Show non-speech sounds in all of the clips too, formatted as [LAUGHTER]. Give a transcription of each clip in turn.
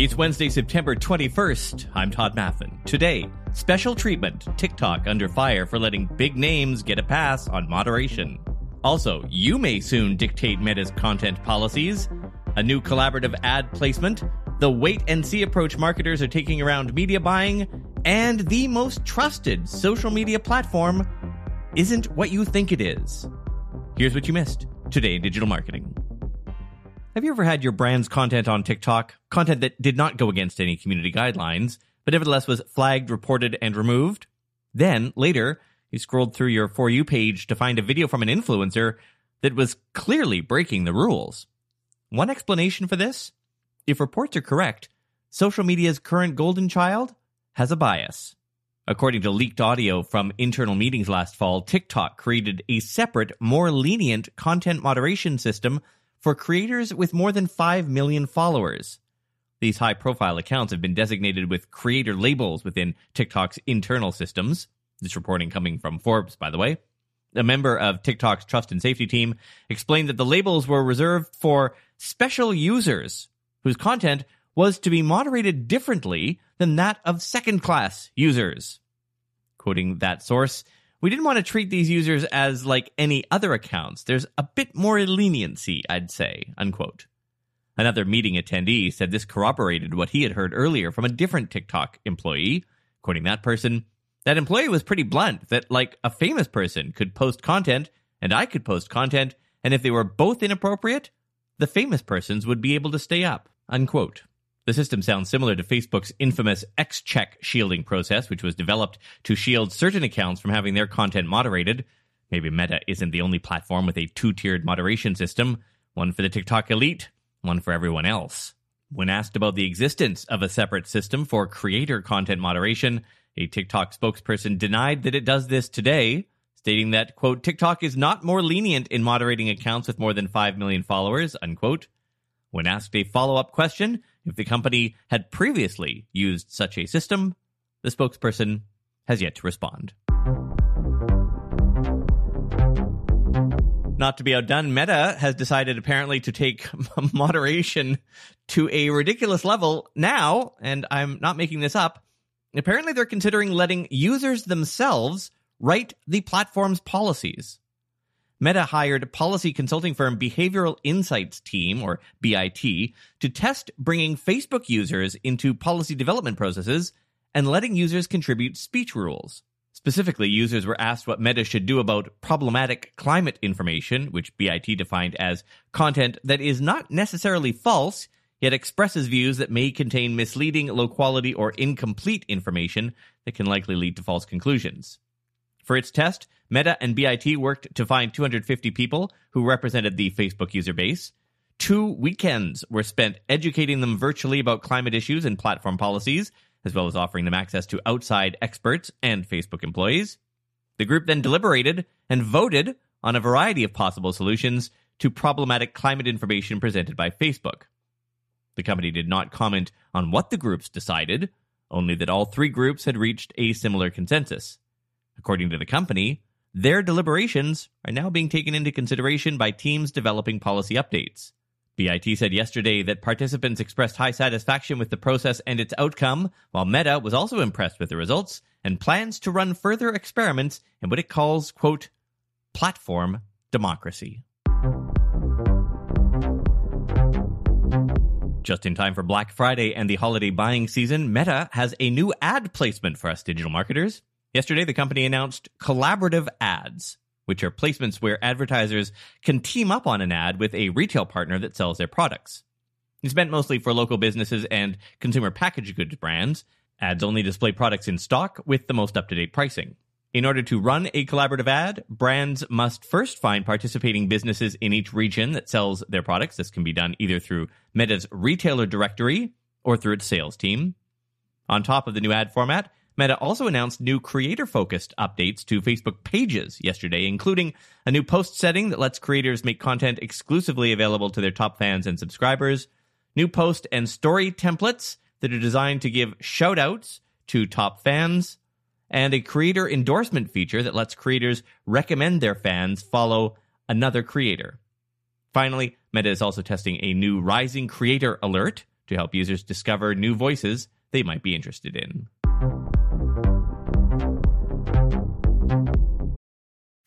It's Wednesday, September 21st. I'm Todd Maffin. Today, special treatment TikTok under fire for letting big names get a pass on moderation. Also, you may soon dictate Meta's content policies, a new collaborative ad placement, the wait and see approach marketers are taking around media buying, and the most trusted social media platform isn't what you think it is. Here's what you missed today in digital marketing. Have you ever had your brand's content on TikTok, content that did not go against any community guidelines, but nevertheless was flagged, reported, and removed? Then, later, you scrolled through your For You page to find a video from an influencer that was clearly breaking the rules. One explanation for this? If reports are correct, social media's current golden child has a bias. According to leaked audio from internal meetings last fall, TikTok created a separate, more lenient content moderation system for creators with more than 5 million followers. These high profile accounts have been designated with creator labels within TikTok's internal systems. This reporting coming from Forbes, by the way. A member of TikTok's trust and safety team explained that the labels were reserved for special users whose content was to be moderated differently than that of second class users. Quoting that source, we didn't want to treat these users as like any other accounts. There's a bit more leniency, I'd say, unquote. Another meeting attendee said this corroborated what he had heard earlier from a different TikTok employee. Quoting that person, that employee was pretty blunt that, like, a famous person could post content and I could post content, and if they were both inappropriate, the famous persons would be able to stay up, unquote. The system sounds similar to Facebook's infamous X-Check shielding process, which was developed to shield certain accounts from having their content moderated. Maybe Meta isn't the only platform with a two-tiered moderation system, one for the TikTok elite, one for everyone else. When asked about the existence of a separate system for creator content moderation, a TikTok spokesperson denied that it does this today, stating that, quote, TikTok is not more lenient in moderating accounts with more than 5 million followers, unquote. When asked a follow up question if the company had previously used such a system, the spokesperson has yet to respond. Not to be outdone, Meta has decided apparently to take [LAUGHS] moderation to a ridiculous level now, and I'm not making this up. Apparently, they're considering letting users themselves write the platform's policies. Meta hired policy consulting firm Behavioral Insights Team, or BIT, to test bringing Facebook users into policy development processes and letting users contribute speech rules. Specifically, users were asked what Meta should do about problematic climate information, which BIT defined as content that is not necessarily false, yet expresses views that may contain misleading, low quality, or incomplete information that can likely lead to false conclusions. For its test, Meta and BIT worked to find 250 people who represented the Facebook user base. Two weekends were spent educating them virtually about climate issues and platform policies, as well as offering them access to outside experts and Facebook employees. The group then deliberated and voted on a variety of possible solutions to problematic climate information presented by Facebook. The company did not comment on what the groups decided, only that all three groups had reached a similar consensus. According to the company, their deliberations are now being taken into consideration by teams developing policy updates. BIT said yesterday that participants expressed high satisfaction with the process and its outcome, while Meta was also impressed with the results and plans to run further experiments in what it calls, quote, platform democracy. Just in time for Black Friday and the holiday buying season, Meta has a new ad placement for us digital marketers. Yesterday, the company announced collaborative ads, which are placements where advertisers can team up on an ad with a retail partner that sells their products. It's meant mostly for local businesses and consumer packaged goods brands. Ads only display products in stock with the most up to date pricing. In order to run a collaborative ad, brands must first find participating businesses in each region that sells their products. This can be done either through Meta's retailer directory or through its sales team. On top of the new ad format, Meta also announced new creator focused updates to Facebook pages yesterday, including a new post setting that lets creators make content exclusively available to their top fans and subscribers, new post and story templates that are designed to give shout outs to top fans, and a creator endorsement feature that lets creators recommend their fans follow another creator. Finally, Meta is also testing a new rising creator alert to help users discover new voices they might be interested in.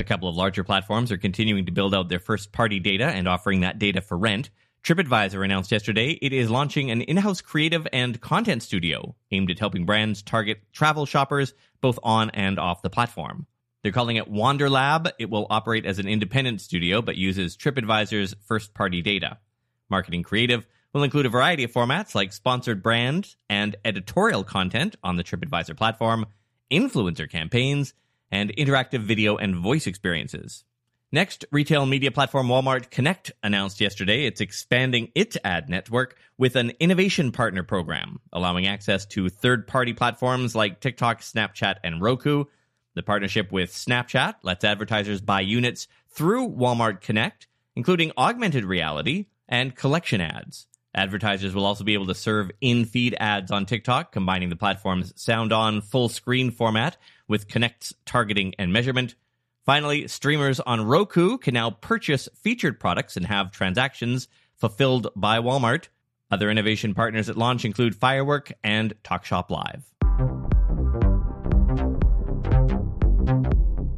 A couple of larger platforms are continuing to build out their first party data and offering that data for rent. TripAdvisor announced yesterday it is launching an in house creative and content studio aimed at helping brands target travel shoppers both on and off the platform. They're calling it Wander Lab. It will operate as an independent studio but uses TripAdvisor's first party data. Marketing creative will include a variety of formats like sponsored brand and editorial content on the TripAdvisor platform, influencer campaigns, and interactive video and voice experiences. Next, retail media platform Walmart Connect announced yesterday it's expanding its ad network with an innovation partner program, allowing access to third party platforms like TikTok, Snapchat, and Roku. The partnership with Snapchat lets advertisers buy units through Walmart Connect, including augmented reality and collection ads. Advertisers will also be able to serve in feed ads on TikTok, combining the platform's sound on full screen format with Connect's targeting and measurement. Finally, streamers on Roku can now purchase featured products and have transactions fulfilled by Walmart. Other innovation partners at launch include Firework and TalkShop Live.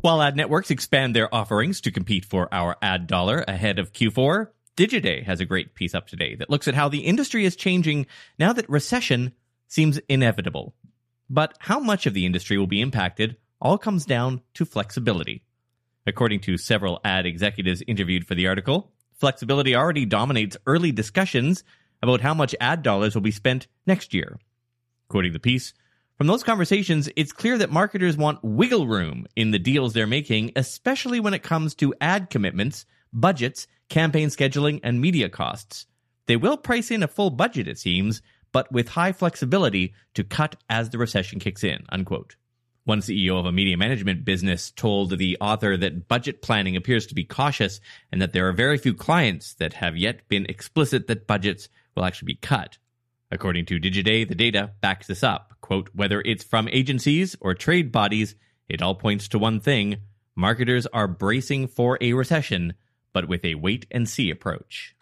While ad networks expand their offerings to compete for our ad dollar ahead of Q4, Digiday has a great piece up today that looks at how the industry is changing now that recession seems inevitable. But how much of the industry will be impacted all comes down to flexibility. According to several ad executives interviewed for the article, flexibility already dominates early discussions about how much ad dollars will be spent next year. Quoting the piece, from those conversations, it's clear that marketers want wiggle room in the deals they're making, especially when it comes to ad commitments, budgets, campaign scheduling, and media costs. They will price in a full budget, it seems, but with high flexibility to cut as the recession kicks in. Unquote. One CEO of a media management business told the author that budget planning appears to be cautious and that there are very few clients that have yet been explicit that budgets will actually be cut. According to Digiday, the data backs this up. Quote, whether it's from agencies or trade bodies, it all points to one thing. Marketers are bracing for a recession, but with a wait and see approach.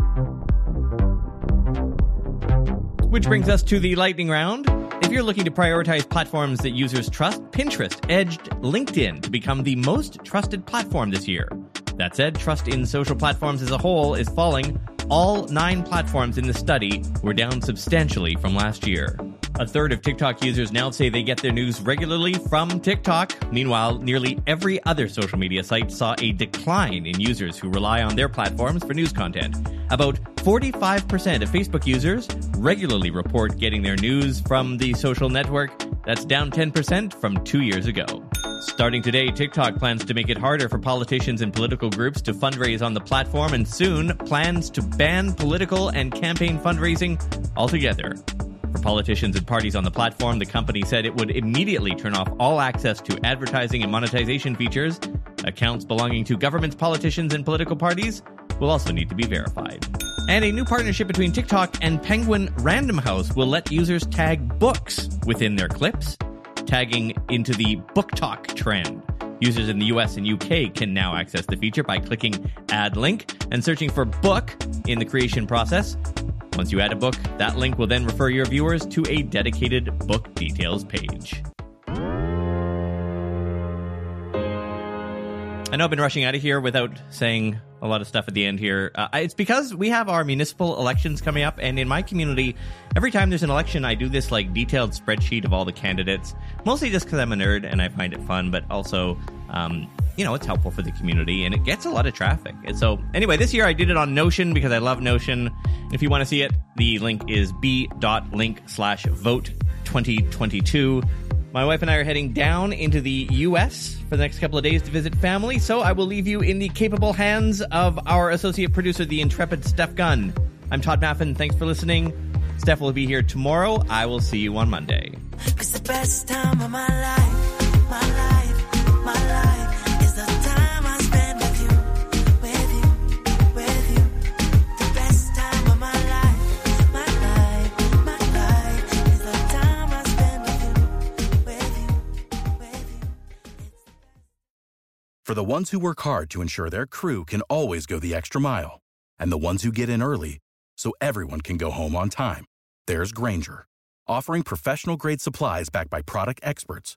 Which brings us to the lightning round. If you're looking to prioritize platforms that users trust, Pinterest edged LinkedIn to become the most trusted platform this year. That said, trust in social platforms as a whole is falling. All nine platforms in the study were down substantially from last year. A third of TikTok users now say they get their news regularly from TikTok. Meanwhile, nearly every other social media site saw a decline in users who rely on their platforms for news content. About 45% of Facebook users regularly report getting their news from the social network. That's down 10% from two years ago. Starting today, TikTok plans to make it harder for politicians and political groups to fundraise on the platform and soon plans to ban political and campaign fundraising altogether. For politicians and parties on the platform, the company said it would immediately turn off all access to advertising and monetization features. Accounts belonging to governments, politicians, and political parties will also need to be verified. And a new partnership between TikTok and Penguin Random House will let users tag books within their clips, tagging into the BookTok trend. Users in the US and UK can now access the feature by clicking Add Link and searching for book in the creation process. Once you add a book, that link will then refer your viewers to a dedicated book details page. I know I've been rushing out of here without saying a lot of stuff at the end here. Uh, it's because we have our municipal elections coming up, and in my community, every time there's an election, I do this like detailed spreadsheet of all the candidates. Mostly just because I'm a nerd and I find it fun, but also, um, you know, it's helpful for the community and it gets a lot of traffic. And so, anyway, this year I did it on Notion because I love Notion. If you want to see it, the link is b.link slash vote 2022. My wife and I are heading down into the U.S. for the next couple of days to visit family, so I will leave you in the capable hands of our associate producer, the intrepid Steph Gunn. I'm Todd Maffin. Thanks for listening. Steph will be here tomorrow. I will see you on Monday. For the ones who work hard to ensure their crew can always go the extra mile, and the ones who get in early so everyone can go home on time, there's Grainger, offering professional grade supplies backed by product experts